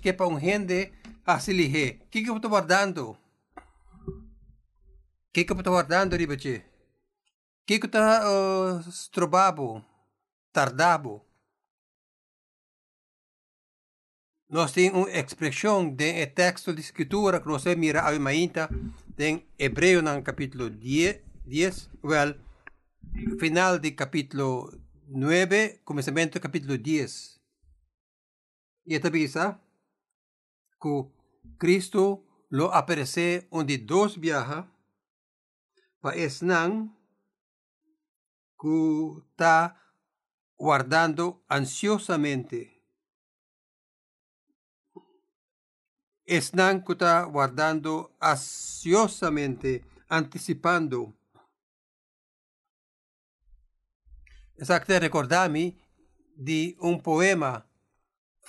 Quepa um gente asilihe. O que que eu guardando? Que que eu guardando, ribache? O que eu estou uh, strobabo? Nós temos uma expressão de texto de escritura que nós mira a mainta em Hebreu no capítulo 10, 10 well, final do capítulo 9, começamento do capítulo 10. E esta bisa que Cristo lo aparece onde dois viaja para esnan que está guardando ansiosamente Esnan que está guardando ansiosamente, anticipando. Exacto, recordami de um poema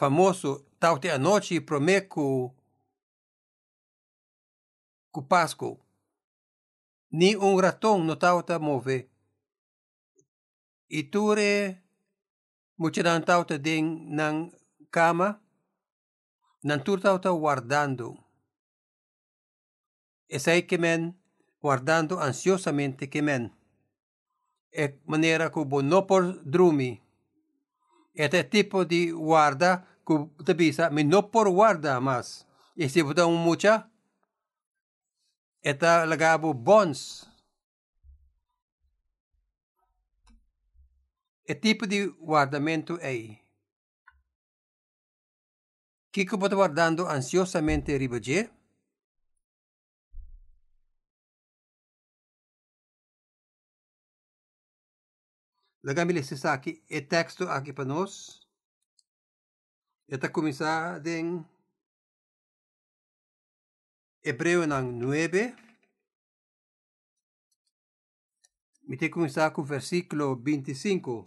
famoso Taute a Noite promê com cu Pasco. Ni um un raton no tauta move. E Iture mucidan tauta ding nang cama, nan tur tauta guardando. e Esai kemen guardando ansiosamente kemen. E maniera cu bonopor drumi. E te tipo di guarda que te pisa, me no por guarda más. E se botar um mucha, eta lagabo bons. E tipo de guardamento é Kiko está guardando ansiosamente Ribagé. Lagami sa aqui e texto aqui para nós. Esta comenzada en Hebreo 9. Me te comenzar con versículo 25.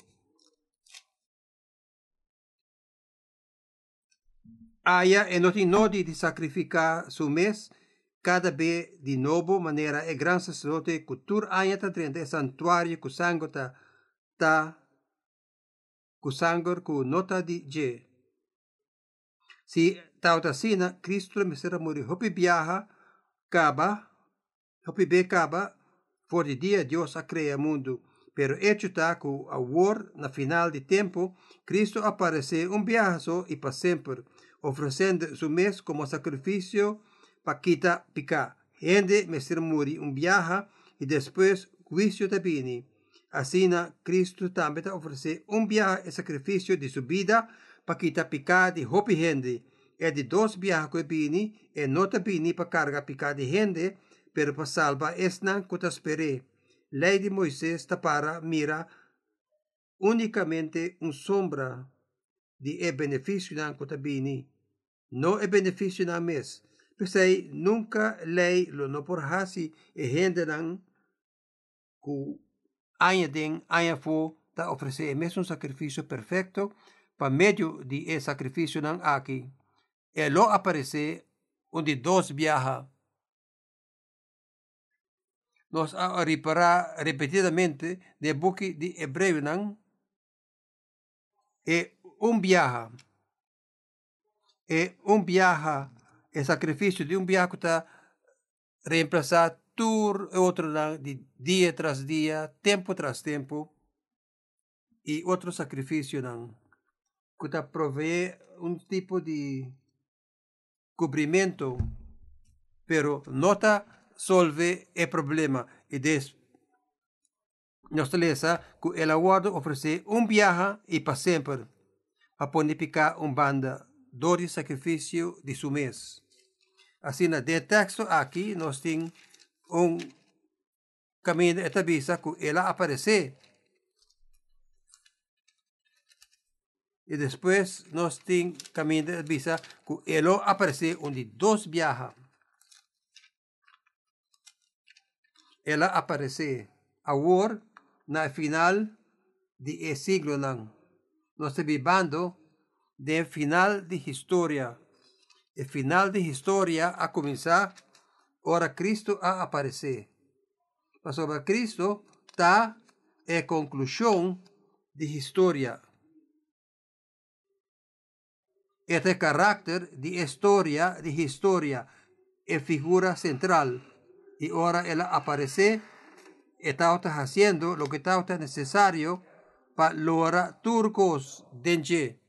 Aia e noti nodi di sacrificar su mes cada vez de novo maneira e gran sacerdote cultura aia ta E santuario cu sangue ta ta cu sangue cu nota di ge. Si ta sina Cristo me será muri hopi viaja caba hopi be caba for de dia Deus a crea mundo pero hecho está que a war na final de tempo Cristo aparece um viaje e para sempre ofrecendo su mes como sacrificio para quitar picar. Gente me muri un viaje y después juicio de bini. Así Cristo también ofrece un viaje y sacrificio de su vida picar de hopi gente. É de dos viajes que bini e não te bini para carga picar de gente, pero para salvar esnan espere. Lei de Moisés está para mira unicamente um sombra de e benefício nan que te bini no é benefício na mes. Pensei, nunca lei lo no por hasi e henderan ku anya den anya fo ta oferecer mesmo um sacrifício perfeito para meio de e sacrifício nan aqui. E lo aparecer onde dois viaja. Nós a reparar repetidamente de book de Hebreu nan e um viaja é um viaje, é sacrifício de um viaje está reemplazar tur outro de dia tras dia, tempo tras tempo, e outro sacrifício não, que provee um tipo de cobrimento, pero nota solve o problema e des nós lesa que el aguardo oferece um viaje e para sempre a ponificar um banda dor e sacrifício de su mês. Assim, de texto aqui, nós temos um caminho de etabisa que ela aparece. E depois nós temos caminho de etabisa que ela aparece onde dois viajam. Ela aparece agora na final de siglo não. Nós estamos vivendo de final de história. O final de história a começar, ora Cristo a aparecer. Mas sobre Cristo está a conclusão de história. Este carácter de historia, de historia, es figura central. Y ahora él aparece, está haciendo lo que está necesario para lograr turcos denje.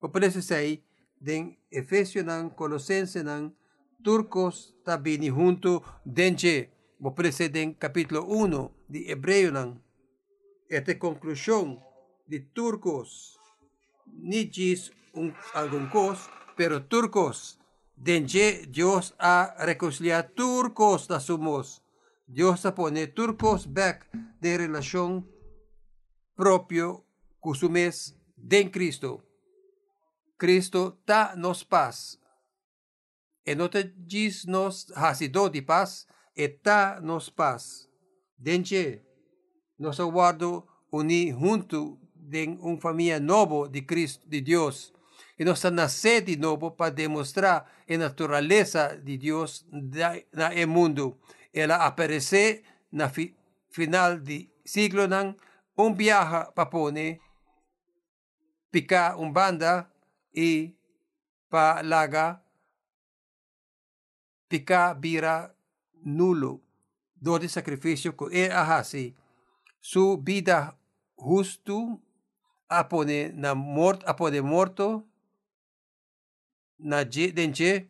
O parece ser, den Efesios Colosenses turcos tabini junto denje. O parece den capítulo 1 de Hebreo. Esta conclusión de turcos, ni diz un, algún cos, pero turcos, denje Dios a reconciliar turcos da sumos. Dios a pone turcos back de relación propio cusumes de Cristo. Cristo ta nos paz. E não te diz nos hasido de paz, e ta nos paz. Denje, nos aguardo uni junto de uma família novo de Cristo, de Deus. E nós nascer de novo para demonstrar a natureza de Deus no mundo. Ela aparecer na fi, final de siglo um viaja para pone picar um banda e para laga picar bira nulo do de sacrifício que é ahasi su vida justo apone na mort apone morto na denche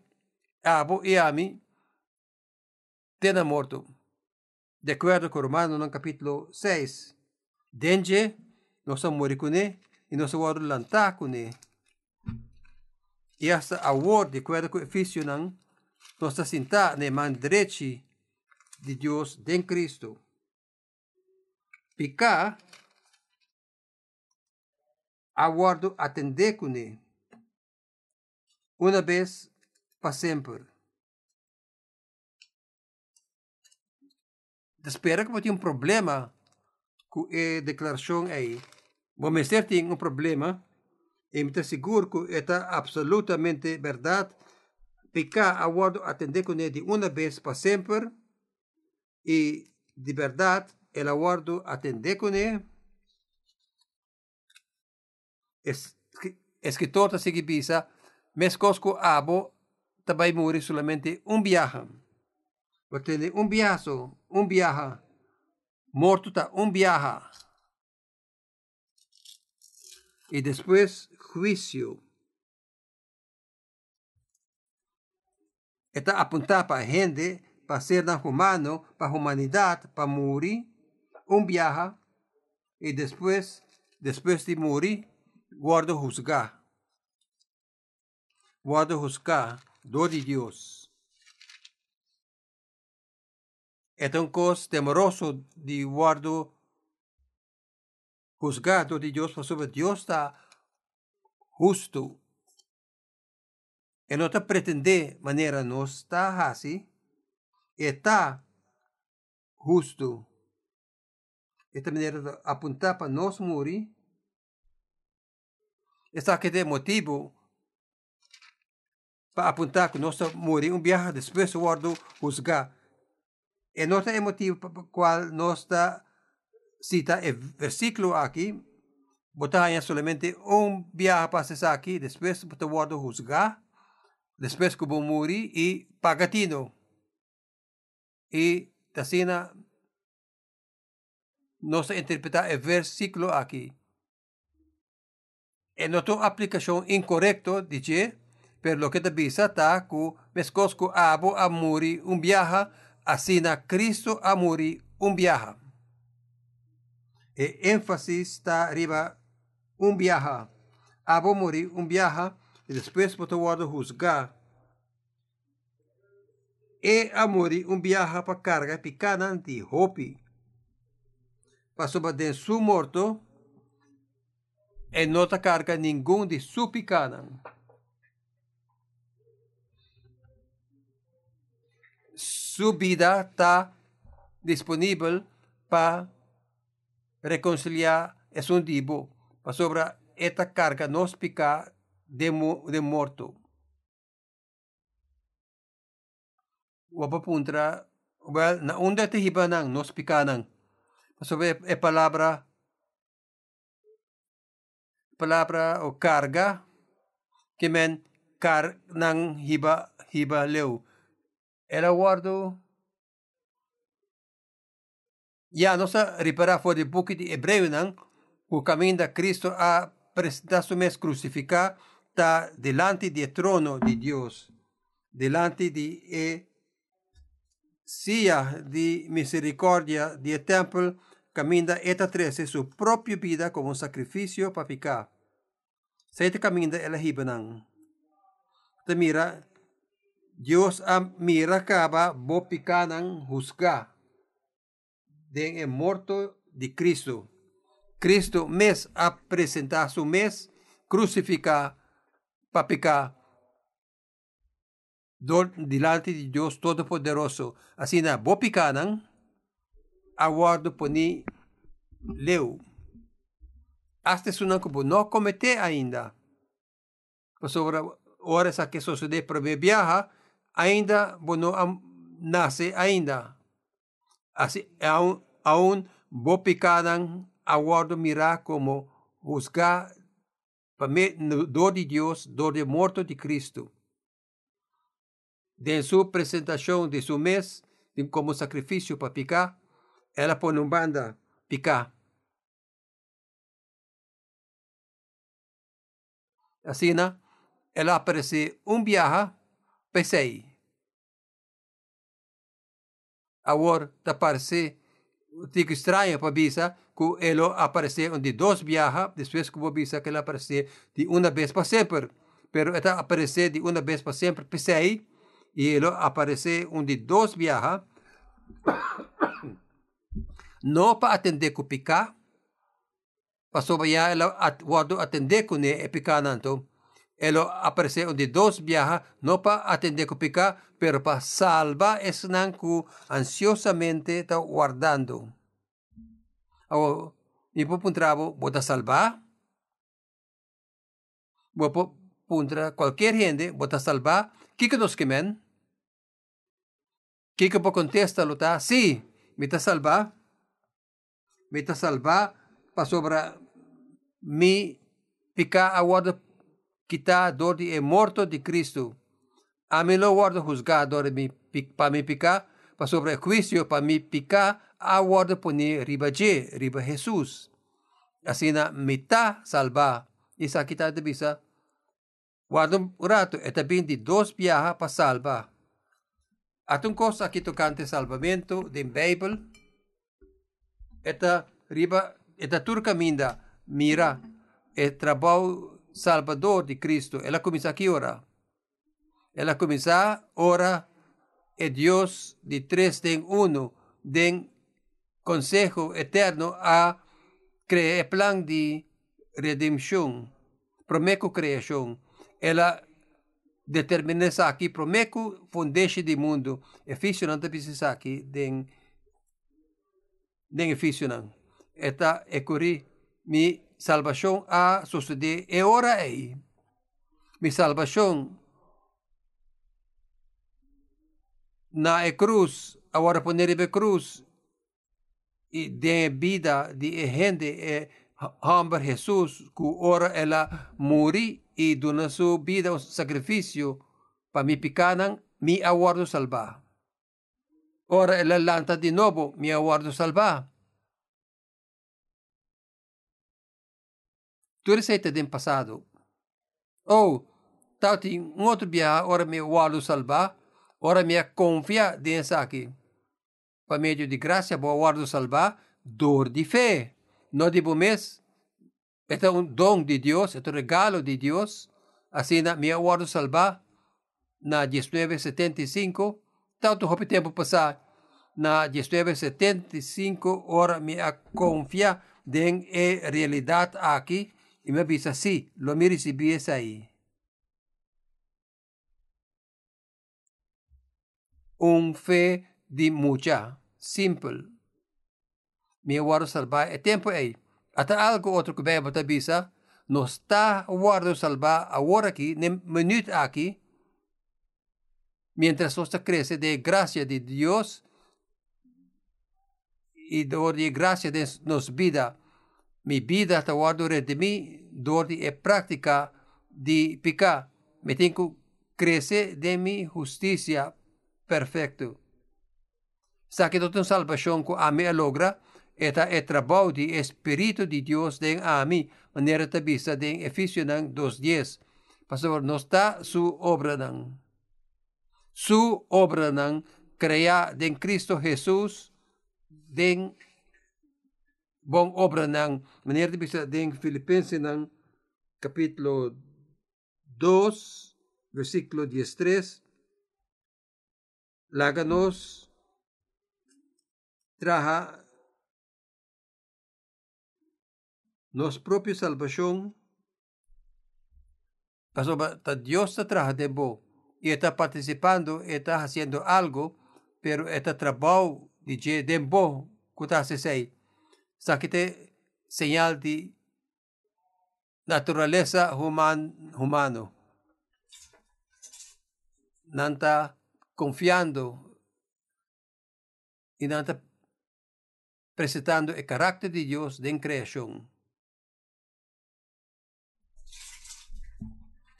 abo e ami tena morto. De acordo com Romano no capítulo 6 denje nossa mori kune e nossa wado lanta kune e. Essa award de acordo com Efísio não nossa sinta ne man direiti de Deus den Cristo. Pica aguardo atender kune uma vez para sempre espera que tem um problema com a declaração aí. Vamos ter tem um problema, e me seguro que é absolutamente verdade. Pica aguardo atender com ele uma vez para sempre, e de verdade, ele aguardo atender com ele. Es, escritor está seguindo bisa, mes cosco abo, também morre solamente um viaje. Vai ter um viaje, um viaje morto está un viaja. Y después juicio. Está apuntado para gente, para ser humano, para humanidad, para morir. Un viaja. Y después, después de morir, guardo juzgar. Guardo juzgar, do de Dios. é um cos temoroso de guardo juzgado de Deus sobre Deus está justo. E não está pretender maneira não está assim, está justo. Esta maneira de apontar para nós morrer, está que tem motivo para apontar que nós morrer um viagem depois guardo juzgar E nota emotivo qual nossa cita el versículo aqui, botaria solamente um viaje para aqui, depois botar o juzgar, depois que vou morrer e pagatino. E tasina nossa interpretar o versículo aqui. E nossa aplicação incorrecta dice, per lo que te bisa ta ku mescosco abo a muri un viaja Asina Cristo a morir um viaja. E énfasis está arriba um viaja. Abo morir um viaja e depois botou juzgar. E a morir um viaja para carga picana de hopi. Passou para su morto e nota carga nenhum de su picana. su vida está disponible para reconciliar es un divo para sobre esta carga nos pica de, de muerto. Wapa puntra, well, na unda te hibanang nos pikanang. Sobre e palabra palabra o carga kimen kar ng hiba hiba leu. Ela guardo Ya no sa ripara for the book de Hebreu nang o caminho da Cristo a presentar su mes crucificado delante del trono de Dios, delante de e sia di misericordia del templo, caminda eta trece su propia vida como un sacrificio para picar. Seitekaminda elhibenan. Te mira, Dios am mira caba bo picanan juzga. Den el muerto de Cristo. Cristo mes a presentar su mes, crucifica, papica, dor, delante de Dios Todopoderoso. Así na bo picanan, aguardo por ni leu. Hasta sunan ko não cometer ainda. Sobre horas a que sucede para viaja, ainda bono nasce ainda. Así, aún, aún bopicadan aguardo mirar como juzgar dor de Dios, dor de muerto de Cristo. De su presentación de su mes como sacrificio para picar, ela pone un banda picar. Assim, ela aparece um viaja, pensei. Agora, tá parece fica estranho para bisa que ele aparece onde dois viaja, depois que bisa que ele aparece de uma vez para sempre. Pero está aparece de uma vez para sempre, pensei, e ele aparece onde dois viaja, não para atender com picar, para sobre ela atender com ele picar nanto, ele aparece onde dois viaja, não para atender com picar, pero para salvar es nanku ansiosamente está guardando. O mi po puntrabo bota salvar. Bo puntra cualquier gente bota salvar. Kika dos kemen. Kika po contesta lo ta. Sí, me ta salva. Me ta salva para mim ficar agora quitar dor de eh, morto de Cristo. A mim não guarda juzgar dor para mim ficar, para sobre juízo para mim ficar, a guarda mim riba de, riba Jesus. Assim na metá salvar. Isso aqui está de bisa. Guarda um rato, é também de dois viajas para salvar. Há um coisa aqui tocante salvamento da Bíblia, esta riba Etaturca minda mira e trabalho salvador de Cristo. Ela começa aqui ora. Ela começa ora, e Deus de três tem uno, den consejo eterno a criar plano de redenção, promeco criação. Ela determina aqui, promeco fundeixe de mundo. Eficiente, precisa aqui, tem, tem não é curi, mi salvação a suceder, e ora aí. Mi salvação na cruz, agora poner e cruz, e de vida de gente e hamber Jesus, que ora ela muri e dona sua vida um sacrifício para me picanan, me aguardo salvar. Ora ela lanta de novo, me aguardo salvar. Tu receita do passado. Ou, tal um outro dia, ora me aguardo salvar, Ora me confia nessa aqui. Por meio de graça, vou guardo salvar dor de fé. Não de mês. É um dom de Deus, é um regalo de Deus. Assim, me guardo salvar na 1975. Tanto houve tempo passar. Na 1975, ora me confia em realidade aqui. E me avisa, sim, lo me recebi aí. un fe de mucha, simple. Mi guardo salvar é tempo aí. Até algo outro que vai botar bisa, não está guardo salvar agora aqui, nem minuto aqui, mientras nossa cresce de graça de e dor de graça de nos vida. Mi vida está guardo de mim, dor de prática de picar me tengo crece de mi justicia perfecto. Sa que toda salvación que a mí logra, eta é trabalho de Espírito de Deus den a mim, maneira de vista den Efísios 2.10. Pastor, não está su obra não. Su obra não crea den Cristo Jesus, den bom obra não, maneira de vista den Filipenses não, capítulo 2, versículo 13. Láganos traja nos propia salvación, pasó, Dios está trabajando y está participando, está haciendo algo, pero está trabajo de dembo que está Sakite señal de naturaleza human, humano. Nanta confiando y nanta presentando el carácter de Dios en creación.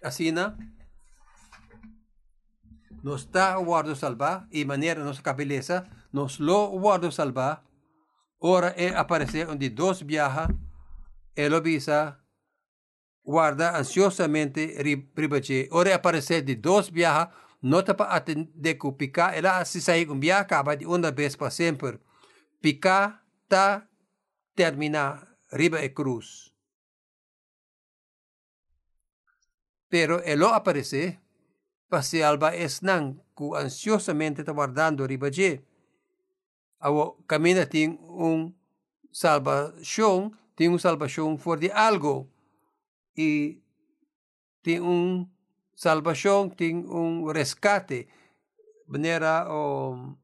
Así no, nos está guardo salva y manera nos cabeleza, nos lo guardo salva. Ora é aparecer onde dois viaja, ele visa guarda ansiosamente ribache. Ora é aparecer de dois viaja, nota para atender que picar, ela se sair um viaja acaba de uma vez para sempre. Picar, tá, terminar, riba e cruz. Pero ele aparece, para se alba esnang que ansiosamente está guardando ribache Awo camina tem um salvação, tem um salvação for de algo. E tem um salvação, tem um rescate. Maneira um,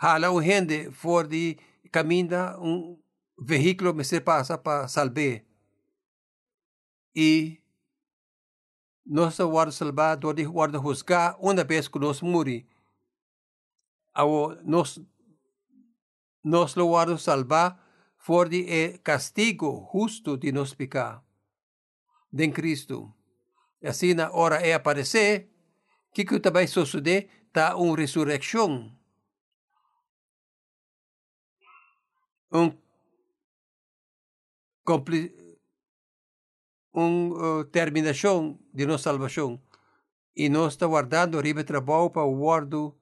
hala um gente for de caminha um veículo me se passa para salvar e nossa guarda salvador de guarda juzgar uma vez que nós muri. Ao nós nós lo guarda salvar for de e castigo justo de nos pecar. De Cristo. E assim na hora é aparecer, que que também sucede, tá uma ressurreição. Um uma uh, terminação de nossa salvação e nós está guardando arriba trabalho para o guardo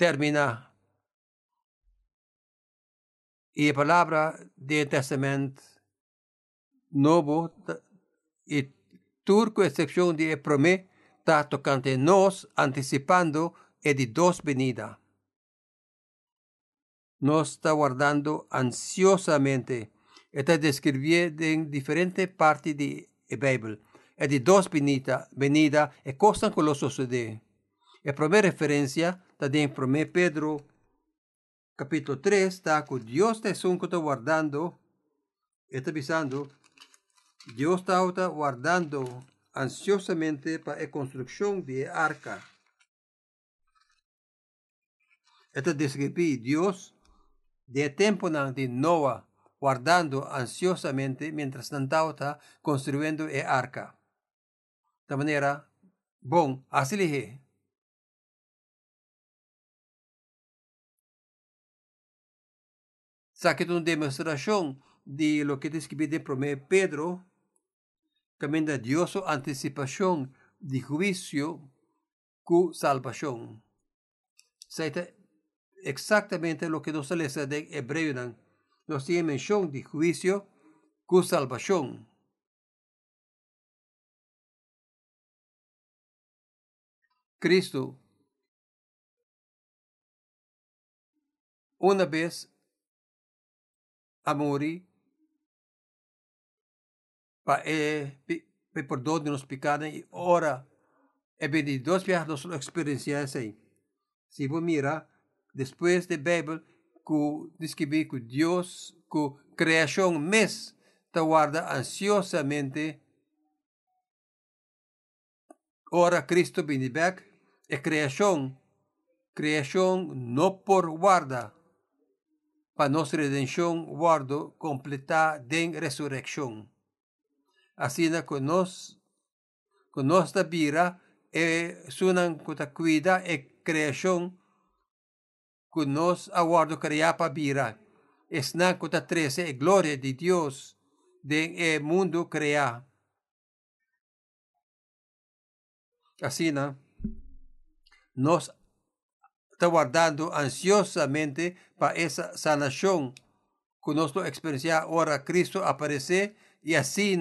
terminar. E a palavra do Testamento Novo e turco exceção de promessa está tocante nós antecipando e de dos venidas. Nós está guardando ansiosamente está descrito en diferentes partes de la Biblia. Es de dos venidas venida, y cosas que lo sucede. La primera referencia Está em 1 Pedro, capítulo 3, está com Deus te sunco está guardando, está avisando, Deus está guardando ansiosamente para a construção de arca. está descrevi Deus de tempo de Noah guardando ansiosamente mientras tanto está construindo a arca. Da maneira, bom, assim Saque una demostración de lo que describe de primer Pedro, camina Dios anticipación de juicio cu salvación. Exactamente lo que nos lee de Hebreo nos tiene mención de juicio con salvación. Cristo, una vez amori, pa, eh, pe perdón de nos pecados né? E ora é benditos para nossa experiência. Se você mira, depois da Bíblia, que descreve que Deus, que criação mes, te guarda ansiosamente. Ora Cristo vem back, é criação, criação não por guarda, para nossa redenção guardo completa den ressurreição. Assim que nós, que nós da bira e sunan kuta cuida e criação que nós aguardo criar para bira. Esnan kuta trece e glória de Deus den e mundo criar. Assim, nós está guardando ansiosamente para esa sanación que nosotros experiencia ahora Cristo aparece y así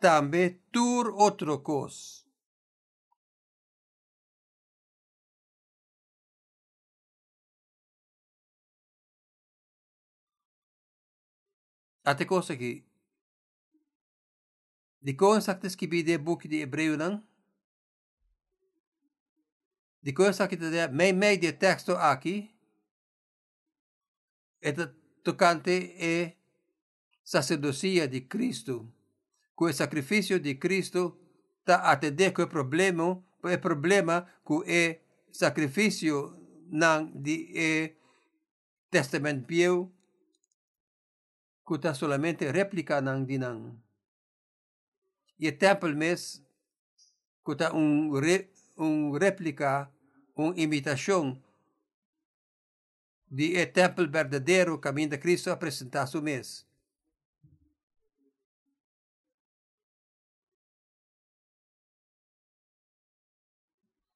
también tur otro cos. Ate cosa de con saktes que bide book de Hebreu nang de coisa que te meio meio de texto aqui é tocante é sacerdocia de Cristo, com o sacrifício de Cristo está atender com o problema, o problema com o sacrifício não de testamento pieu que está solamente réplica não de não. E o templo mes que está um uma réplica, uma imitação de o templo verdadeiro, caminho de Cristo, apresentar sua mês.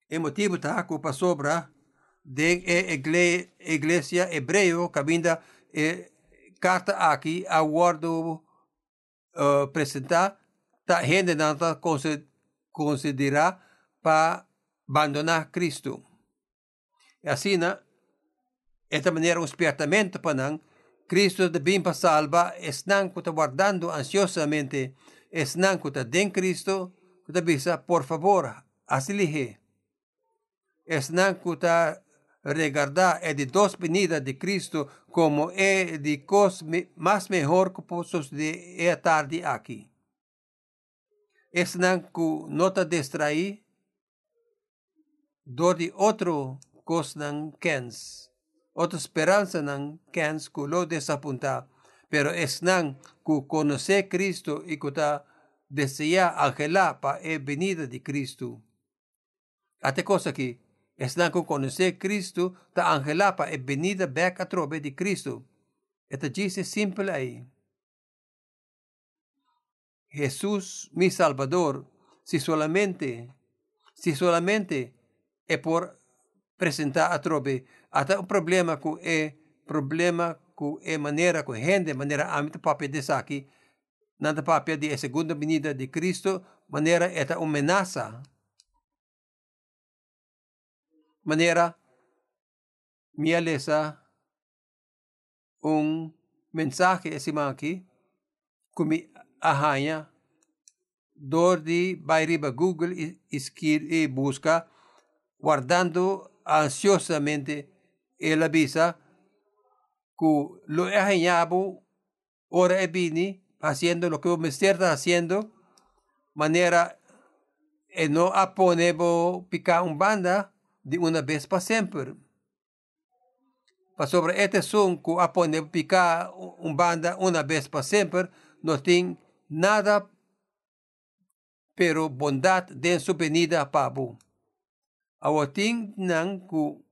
É tá, o motivo está com a sobra de igreja hebreu, caminho de carta aqui, aguardo uh, eh, apresentar, está gente não considerar para abandonar Cristo. E assim, esta maneira um espertamento para nós, Cristo de bem para salva, estão guardando ansiosamente, estão den Cristo, que bisa, por favor, asilihe. Estão regardar é de dos venidas de Cristo como é de cos mais melhor que posso de é tarde aqui. Estão que nota distrair dodi outro cos ng kens. Otra esperanza ng kens ku lo desapunta. Pero es nang ku conoce Cristo y ku ta desea angela pa e venida de Cristo. Ate cosa que es nang ku conoce Cristo ta angela pa e venida back a trobe de Cristo. Esta dice simple ahí. Jesús, mi Salvador, si solamente, si solamente é por apresentar a trobe até o problema que é problema que é maneira que gente maneira âmbito papel de aqui nada papel de segunda venida de Cristo maneira é uma ameaça. Maneira minha lesa um mensagem esse aqui que me arranha dor de bairiba Google e, e busca guardando ansiosamente el visa que lo he hallado ora e bini haciendo lo que me está haciendo manera e no aponebo picar un banda de una vez para siempre. Para sobre este son que aponebo picar un banda una vez para siempre no tiene nada pero bondad de su venida para awating nang ku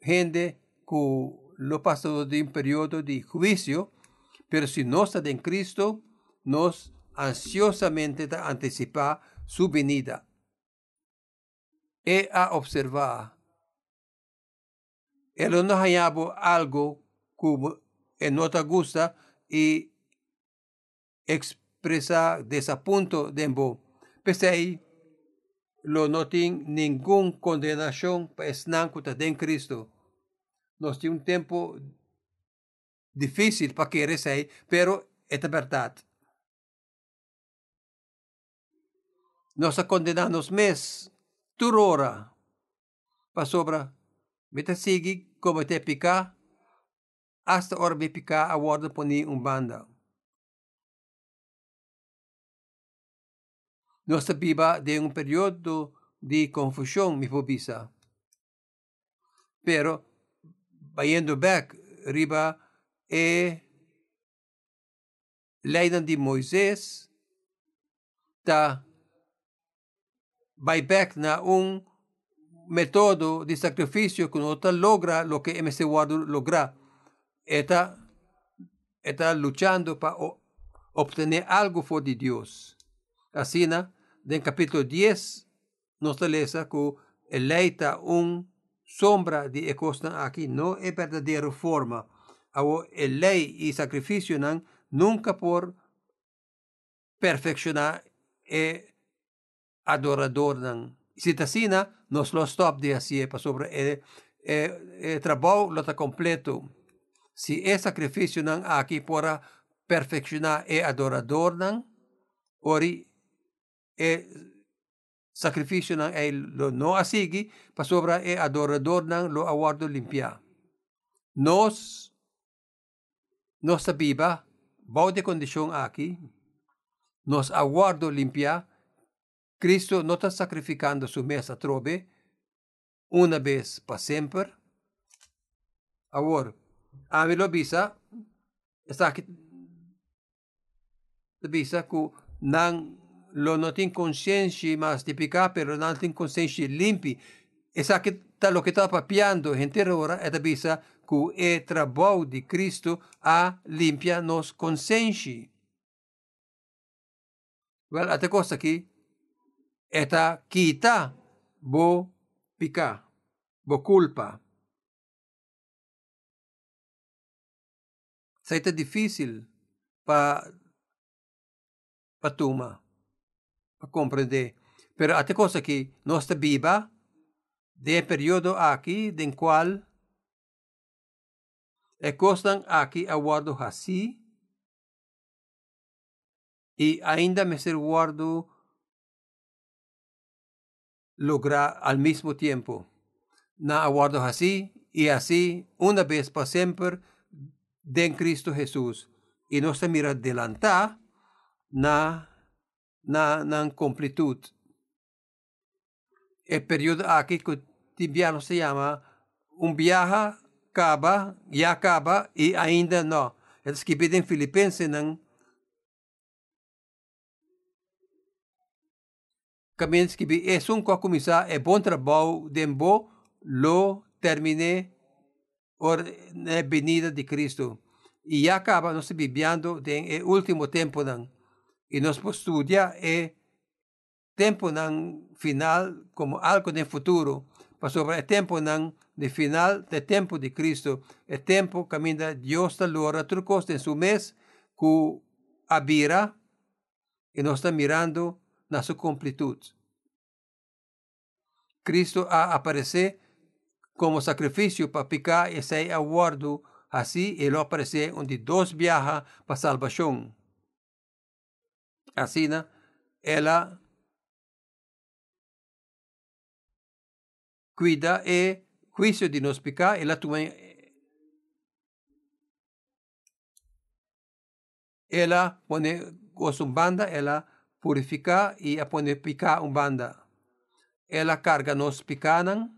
gente que lo pasado de un periodo de juicio, pero si no está en Cristo, nos ansiosamente anticipa su venida. E a observar. Él no hallaba algo que no te gusta y expresa desapunto de embo. Pese ahí, lo no tiene ninguna condenación para estar en Cristo. Nos tiene un tiempo difícil para que ahí, pero es verdad. Nos condenamos mes, tu hora, para sobra, te sigue como te pica, hasta hora me pica a guarda poner un banda. Nós viva de um período de confusão, me visa. Pero, vayendo back, riba e lei de Moisés ta vai back na un método de sacrificio que no logra lo que ese guardo logra. Está, está luchando para obtener algo por de Dios. Así, en el capítulo 10, nos lesa que el está un sombra de costa aquí, no es verdadera forma. El ley y sacrificio nunca por perfeccionar el adorador. Si así, nos lo stop de así, para sobre el, el, trabajo lo está completo. Si el sacrificio aquí para perfeccionar el adorador, ori el sacrificio nan ay lo no asigi pa e adorador nan lo awardo limpia. Nos nos sabiba bau de kondisyon aquí nos aguardo limpia Cristo no está sacrificando su mesa trobe una vez para siempre. Ahora, a mí lo visa, está aquí, visa que Non l'ho inconsciente, ma sti piccape l'ho nato inconsciente limpi. E sa che quello che sta papiando gente ora è da bisa che è trabou di Cristo a limpia nos consciente Well, ate cosa qui? Eta kita bo pica, bo culpa. Saita difícil pa patuma. Para compreender. Pero até cosa que nossa Bíblia, de período aqui, em qual é costan aqui aguardo assim, e ainda me ser guardo lograr al mesmo tempo. Na aguardo assim e assim, uma vez para sempre, de Cristo Jesus. E nós mira adelantar na na, na completude. É El periodo aquí Tibiano se chama um viaja, acaba, e acaba e ainda não. Eles que pedem filipenses não. Caminhos que é um que começar, é bom trabalho, dembo, lo, termine, or, na venida de Cristo. E acaba, não se vivendo, é último tempo não y nos estudia el tiempo nan final como algo de futuro, para sobre el tiempo nan de final del tiempo de Cristo, el tiempo camina Dios da lora trucos en su mes que abira y nos está mirando na su completud. Cristo a aparecer como sacrificio para picar ese aguardo, así él aparece donde dos viaja para salvación. Así, ela cuida e juicio de nos picar, ela também ela pone os banda, ela purifica e a pone picar um banda. Ela carga nos picanan,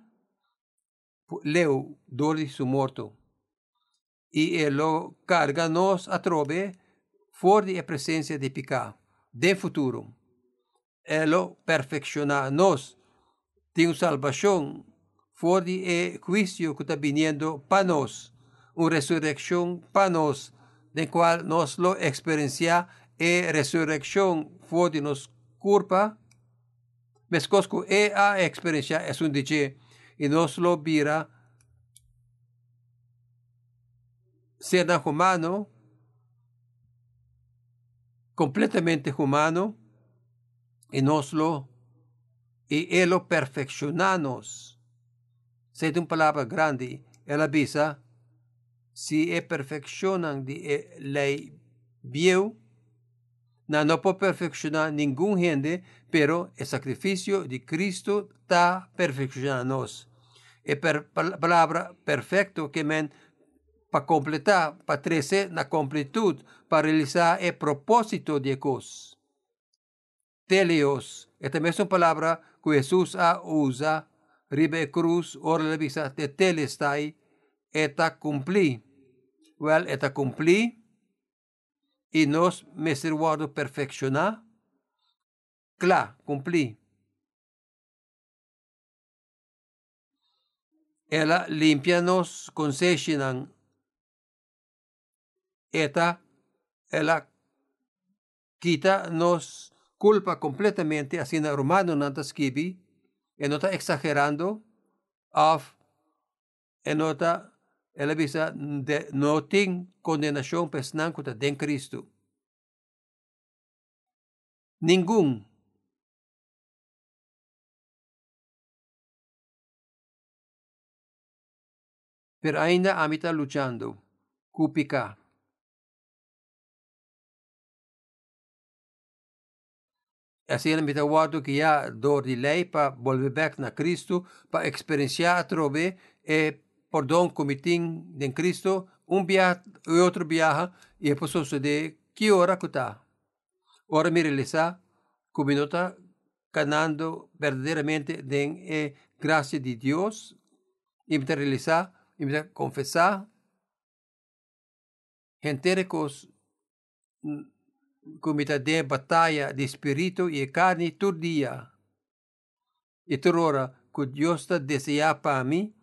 leu dor su morto. E ela carga nos a trove, for de presença de picar de futuro. Elo perfecciona nos. Tiene salvación fuori e juicio que está viniendo para nos. Una resurrección para nos, de cual nos lo experiencia e resurrección fuori nos culpa. Mescosco e a experiencia es un dice y nos lo vira ser humano completamente humano y nos lo y él lo perfeccionanos. Se una palabra grande, él avisa si e perfeccionan de ley view, no, no puede perfeccionar ningún gente, pero el sacrificio de Cristo está perfeccionándonos. E palabra perfecto que men para completar, para crecer na completud, para realizar el propósito de Dios. Telios, esta mesma palavra que Jesus a usa, ribe cruz, ora la visa de telestai, eta cumpli. well, eta cumpli y nos me servado perfeccionar. Claro, cumpli. Ela limpia-nos com Eta, ela quita nos culpa completamente, assim na romano nanta skibi, e nota exagerando, of, e nota, ela bisa, de, no ting condenação pesnan kuta den Cristo. Ningún pero ainda a está luchando. Cupica. Assim ele me está que já dor de lei para volver back na Cristo, para experienciar trove e perdão comitim de Cristo, um viaje e outro viaje, e depois sucede que hora que está. Ora realizar, como está ganando verdadeiramente de eh, graça de Deus, e me realizar y confesar comita de batalha de espírito e carne. E toda hora que Deus está deseja para mim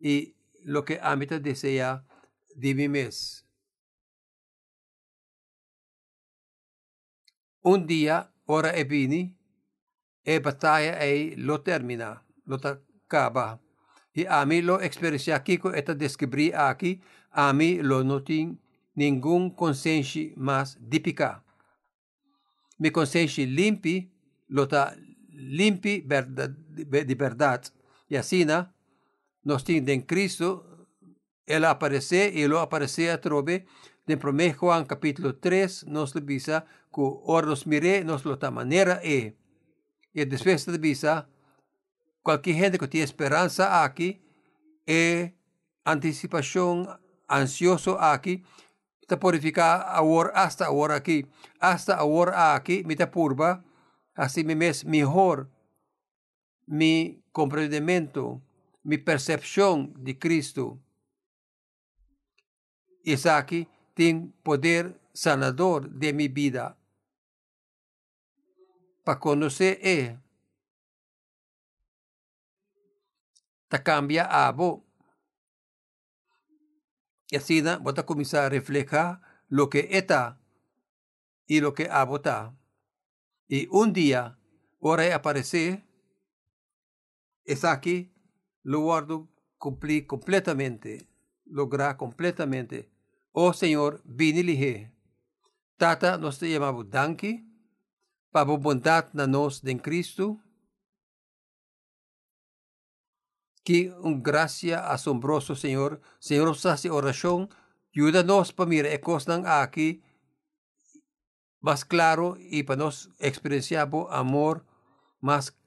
e lo que a mim está deseja de mim mesmo. Um dia, ora é bini, e batalha é lo termina, lo acaba. Y a mí lo experiencia aquí, esta descubrí aquí, a mí lo no tengo ningún conciencia más dípica. Mi conciencia limpi, lo está limpi de verdad. Y así, ¿no? nos tiene en Cristo, Él aparece y lo aparece a través de 1 Juan capítulo 3, nos lo visa, que ahora nos mire, nos lo ta manera e. Y después de visa, Qualquer gente que tem esperança aqui e antecipação ansioso aqui, está pode ficar agora hasta agora aqui, hasta agora aqui, me está purba, assim mesmo melhor mi compreendimento, mi percepção de Cristo. Aqui tem poder sanador de minha vida. Para conhecer é ta cambia abo. Y así vos a comenzar a reflejar lo que está y lo que abo está. Y un día, ahora aparece, es aquí, lo guardo cumplir completamente, lograr completamente. Oh Señor, vini lige. Tata nos te llamamos danki, para bondad de Cristo, Que un gracia asombroso, Señor. Señor, hace oración. Ayúdanos para mirar ecos aquí más claro y para nos experienciar amor más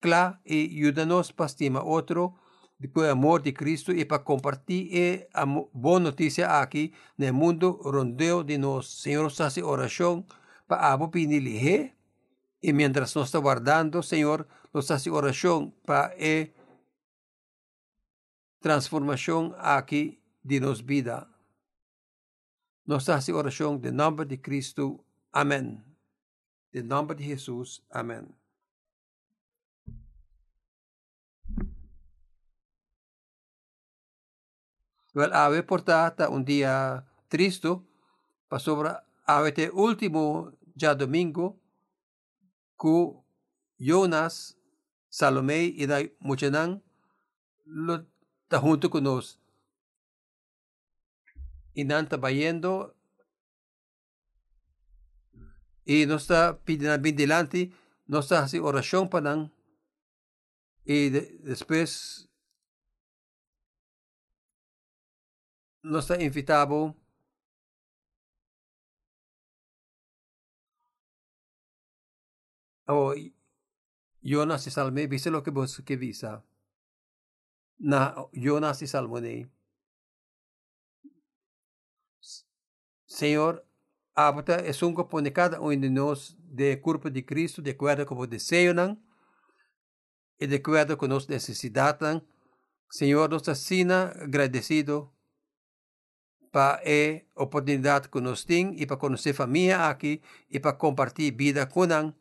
claro y ayúdanos para estimar otro el amor de Cristo y para compartir eh, buena noticia aquí en el mundo rondeo de nos. Señor, hace oración para abo pinilihe y mientras nos está guardando, Señor, nos hace oración para eh, transformação aqui de nos vida. Nos hace oração de nome de Cristo. Amém. De nome de Jesus. Amém. Well, ave portata un dia tristo, pa sopra avete ultimo già domingo, cu Jonas, Salomé y dai Muchanan, lo está junto con nos. Y está bayendo y nos está pidiendo bien delante, nos está haciendo oración para nan, y de, después nos está invitado. Oh, Jonas y Salme, viste lo que vos que visa na, Jonas e Salmonei. Senhor, habita e sunga pone cada um de nós de corpo de Cristo, de acordo com o desejo e de acordo com nossa necessidade. Senhor, nos assina agradecido para a oportunidade que nos tem e para conhecer família aqui e para compartilhar vida com nós,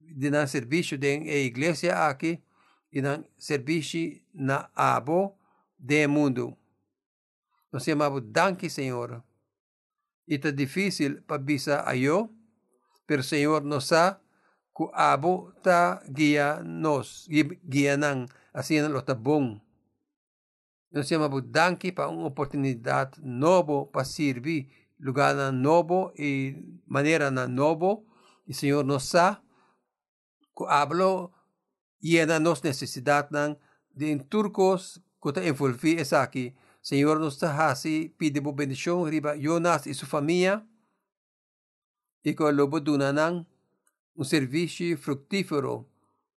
de nosso serviço da igreja aqui. Dinang servisyo na abo de mundo. Nós chamamos danke, Senhor. Ita difícil pabisa ayo, pero Senhor nos sa ku abo ta guia nos, guia nang asian lo tabong. Nós chamamos danke pa uma oportunidade novo para servir lugar na novo e maneira na novo. E Senhor nos sa ku hablo llena nos necesidad ng de turcos ko ta envolvi esa aquí Señor nos hasi pide bendición riba Jonas y su familia y lobo dunanang un servicio fructífero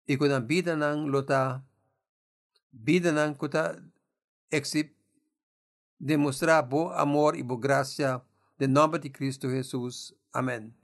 y con vida nang lota vida nang kuta exip demostrar bo amor y bo gracia de nombre de Cristo Jesús. Amén.